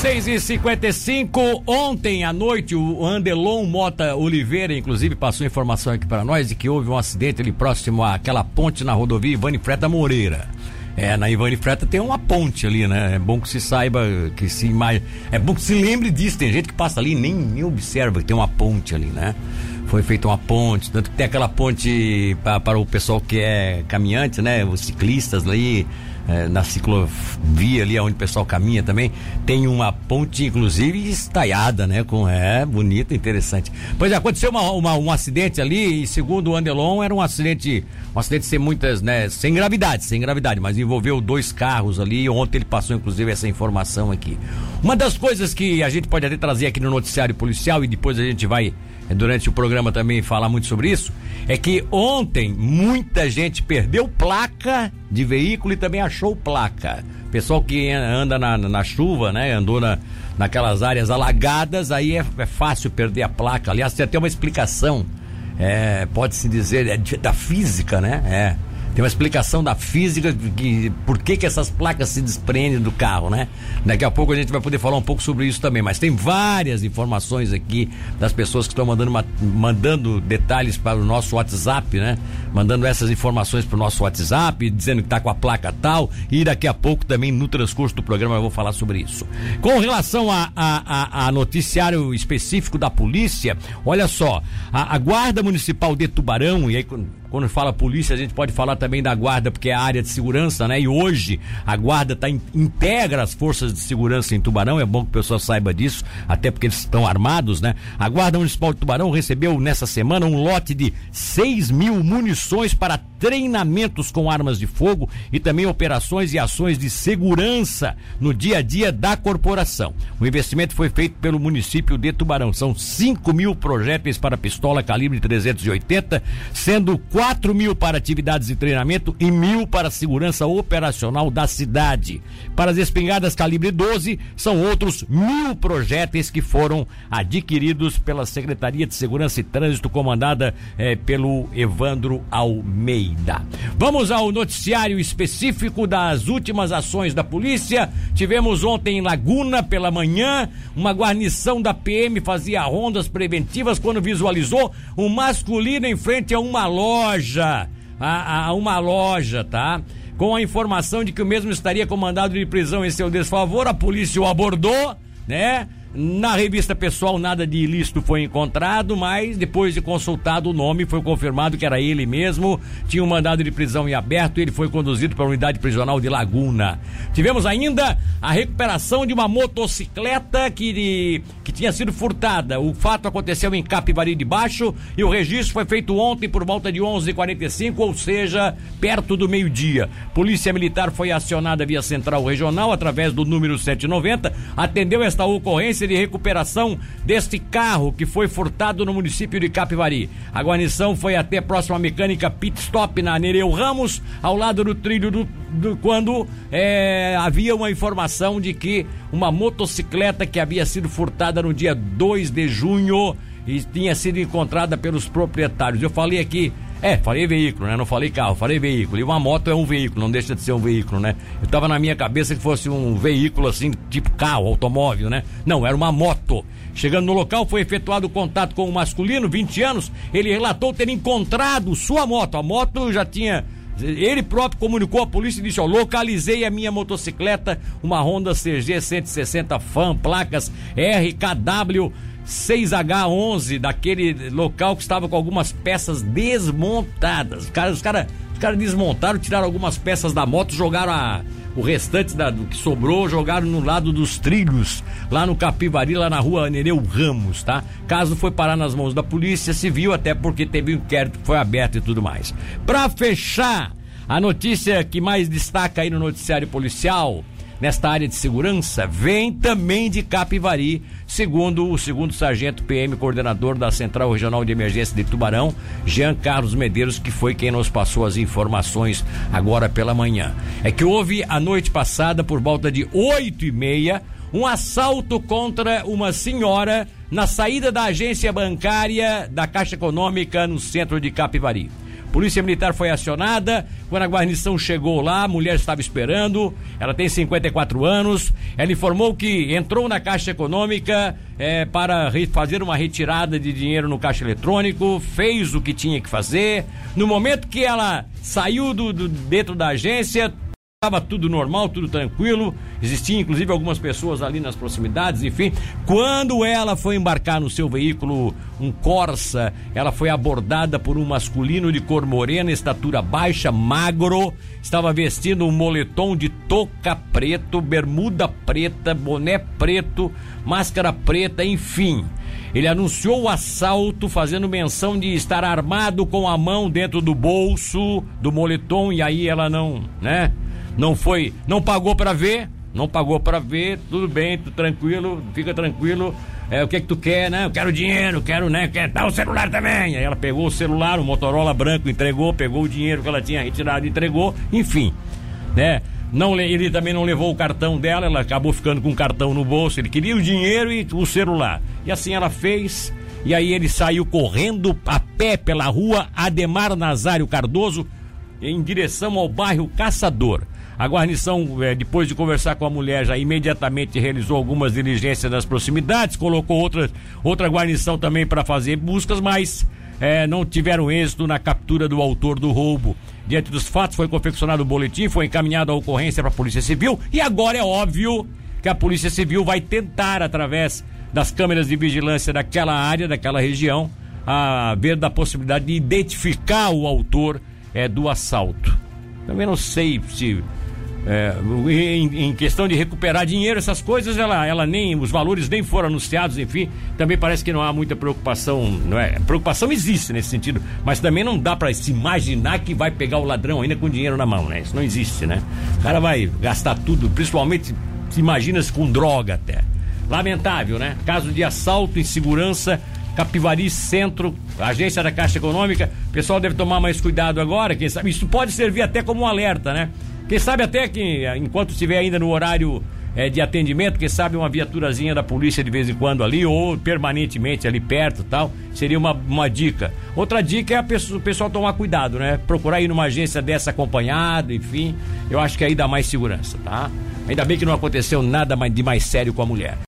6 e 55 ontem à noite, o Andelon Mota Oliveira, inclusive, passou informação aqui para nós de que houve um acidente ali próximo àquela ponte na rodovia Ivane Freta Moreira. É, na Ivane Freta tem uma ponte ali, né? É bom que se saiba, que se imagine. É bom que se lembre disso. Tem gente que passa ali e nem, nem observa que tem uma ponte ali, né? Foi feita uma ponte, tanto que tem aquela ponte para o pessoal que é caminhante, né? Os ciclistas ali é, na ciclovia ali onde o pessoal caminha também, tem uma ponte, inclusive, estaiada, né? Com, é, bonito, interessante. Pois é, aconteceu uma, uma, um acidente ali e segundo o Andelon era um acidente, um acidente sem muitas, né? Sem gravidade, sem gravidade, mas envolveu dois carros ali ontem ele passou, inclusive, essa informação aqui. Uma das coisas que a gente pode até trazer aqui no noticiário policial e depois a gente vai durante o programa também falar muito sobre isso, é que ontem muita gente perdeu placa de veículo e também achou placa. Pessoal que anda na, na chuva, né? Andou na, naquelas áreas alagadas, aí é, é fácil perder a placa. Aliás, tem até uma explicação, é, pode-se dizer, é da física, né? É tem uma explicação da física que por que, que essas placas se desprendem do carro, né? Daqui a pouco a gente vai poder falar um pouco sobre isso também, mas tem várias informações aqui das pessoas que estão mandando, mandando detalhes para o nosso WhatsApp, né? Mandando essas informações para o nosso WhatsApp, dizendo que está com a placa tal, e daqui a pouco também no transcurso do programa eu vou falar sobre isso. Com relação a, a, a, a noticiário específico da polícia, olha só, a, a Guarda Municipal de Tubarão, e aí quando fala polícia, a gente pode falar também da guarda, porque é a área de segurança, né? E hoje a guarda tá, integra as forças de segurança em Tubarão, é bom que o pessoal saiba disso, até porque eles estão armados, né? A Guarda Municipal de Tubarão recebeu nessa semana um lote de 6 mil munições para treinamentos com armas de fogo e também operações e ações de segurança no dia a dia da corporação. O investimento foi feito pelo município de Tubarão. São 5 mil projéteis para pistola calibre 380, sendo 4 mil para atividades de treinamento e mil para segurança operacional da cidade. Para as espingardas calibre 12, são outros mil projéteis que foram adquiridos pela Secretaria de Segurança e Trânsito, comandada eh, pelo Evandro Almeida. Vamos ao noticiário específico das últimas ações da polícia. Tivemos ontem em Laguna, pela manhã, uma guarnição da PM fazia rondas preventivas quando visualizou um masculino em frente a uma loja loja, a, a uma loja, tá? Com a informação de que o mesmo estaria comandado de prisão em seu desfavor, a polícia o abordou, né? Na revista pessoal, nada de ilícito foi encontrado, mas depois de consultado o nome, foi confirmado que era ele mesmo. Tinha um mandado de prisão em aberto e ele foi conduzido para a unidade prisional de Laguna. Tivemos ainda a recuperação de uma motocicleta que, que tinha sido furtada. O fato aconteceu em Capivari de Baixo e o registro foi feito ontem por volta de 11h45, ou seja, perto do meio-dia. Polícia Militar foi acionada via Central Regional através do número 790, atendeu esta ocorrência de recuperação deste carro que foi furtado no município de Capivari. A guarnição foi até próxima mecânica Pit Stop na Nereu Ramos, ao lado do trilho do, do quando é, havia uma informação de que uma motocicleta que havia sido furtada no dia 2 de junho e tinha sido encontrada pelos proprietários. Eu falei aqui é, falei veículo, né? Não falei carro, falei veículo. E uma moto é um veículo, não deixa de ser um veículo, né? Eu tava na minha cabeça que fosse um veículo assim, tipo carro, automóvel, né? Não, era uma moto. Chegando no local, foi efetuado o contato com o masculino, 20 anos. Ele relatou ter encontrado sua moto. A moto já tinha ele próprio comunicou à polícia e disse: ó, localizei a minha motocicleta, uma Honda CG 160 Fan, placas RKW 6H11 daquele local que estava com algumas peças desmontadas. Os caras, cara, cara desmontaram, tiraram algumas peças da moto, jogaram a, o restante da, do que sobrou, jogaram no lado dos trilhos, lá no Capivari, lá na rua Nereu Ramos, tá? Caso foi parar nas mãos da polícia civil, até porque teve um inquérito que foi aberto e tudo mais. Pra fechar, a notícia que mais destaca aí no noticiário policial nesta área de segurança vem também de Capivari, segundo o segundo sargento PM, coordenador da Central Regional de Emergência de Tubarão, Jean Carlos Medeiros, que foi quem nos passou as informações agora pela manhã. É que houve a noite passada, por volta de oito e meia, um assalto contra uma senhora na saída da agência bancária da Caixa Econômica no centro de Capivari. Polícia Militar foi acionada. Quando a guarnição chegou lá, a mulher estava esperando. Ela tem 54 anos. Ela informou que entrou na Caixa Econômica é, para fazer uma retirada de dinheiro no caixa eletrônico, fez o que tinha que fazer. No momento que ela saiu do, do dentro da agência, Estava tudo normal, tudo tranquilo. Existiam inclusive algumas pessoas ali nas proximidades, enfim. Quando ela foi embarcar no seu veículo, um Corsa, ela foi abordada por um masculino de cor morena, estatura baixa, magro. Estava vestindo um moletom de touca preto, bermuda preta, boné preto, máscara preta, enfim. Ele anunciou o assalto, fazendo menção de estar armado com a mão dentro do bolso do moletom, e aí ela não, né? Não foi, não pagou para ver, não pagou para ver, tudo bem, tudo tranquilo, fica tranquilo. É, o que é que tu quer, né? Eu quero dinheiro, quero, né? Quer dar o celular também. Aí ela pegou o celular, o Motorola branco, entregou, pegou o dinheiro que ela tinha retirado, entregou, enfim, né? Não, ele também não levou o cartão dela, ela acabou ficando com o cartão no bolso. Ele queria o dinheiro e o celular. E assim ela fez. E aí ele saiu correndo a pé pela rua Ademar Nazário Cardoso em direção ao bairro Caçador. A guarnição, é, depois de conversar com a mulher, já imediatamente realizou algumas diligências nas proximidades, colocou outra, outra guarnição também para fazer buscas, mas é, não tiveram êxito na captura do autor do roubo. Diante dos fatos, foi confeccionado o boletim, foi encaminhado a ocorrência para a Polícia Civil e agora é óbvio que a Polícia Civil vai tentar, através das câmeras de vigilância daquela área, daquela região, a ver da possibilidade de identificar o autor é, do assalto. Também não sei se é, em, em, questão de recuperar dinheiro, essas coisas, ela, ela nem, os valores nem foram anunciados, enfim, também parece que não há muita preocupação, não é? Preocupação existe nesse sentido, mas também não dá para se imaginar que vai pegar o ladrão ainda com dinheiro na mão, né? Isso não existe, né? O cara vai gastar tudo, principalmente se imagina -se com droga até. Lamentável, né? Caso de assalto em segurança Capivari Centro, agência da Caixa Econômica. O pessoal deve tomar mais cuidado agora, quem sabe. Isso pode servir até como um alerta, né? Quem sabe até que, enquanto estiver ainda no horário é, de atendimento, quem sabe uma viaturazinha da polícia de vez em quando ali, ou permanentemente ali perto tal, seria uma, uma dica. Outra dica é a pessoa, o pessoal tomar cuidado, né? Procurar ir numa agência dessa acompanhado, enfim. Eu acho que aí dá mais segurança, tá? Ainda bem que não aconteceu nada de mais sério com a mulher.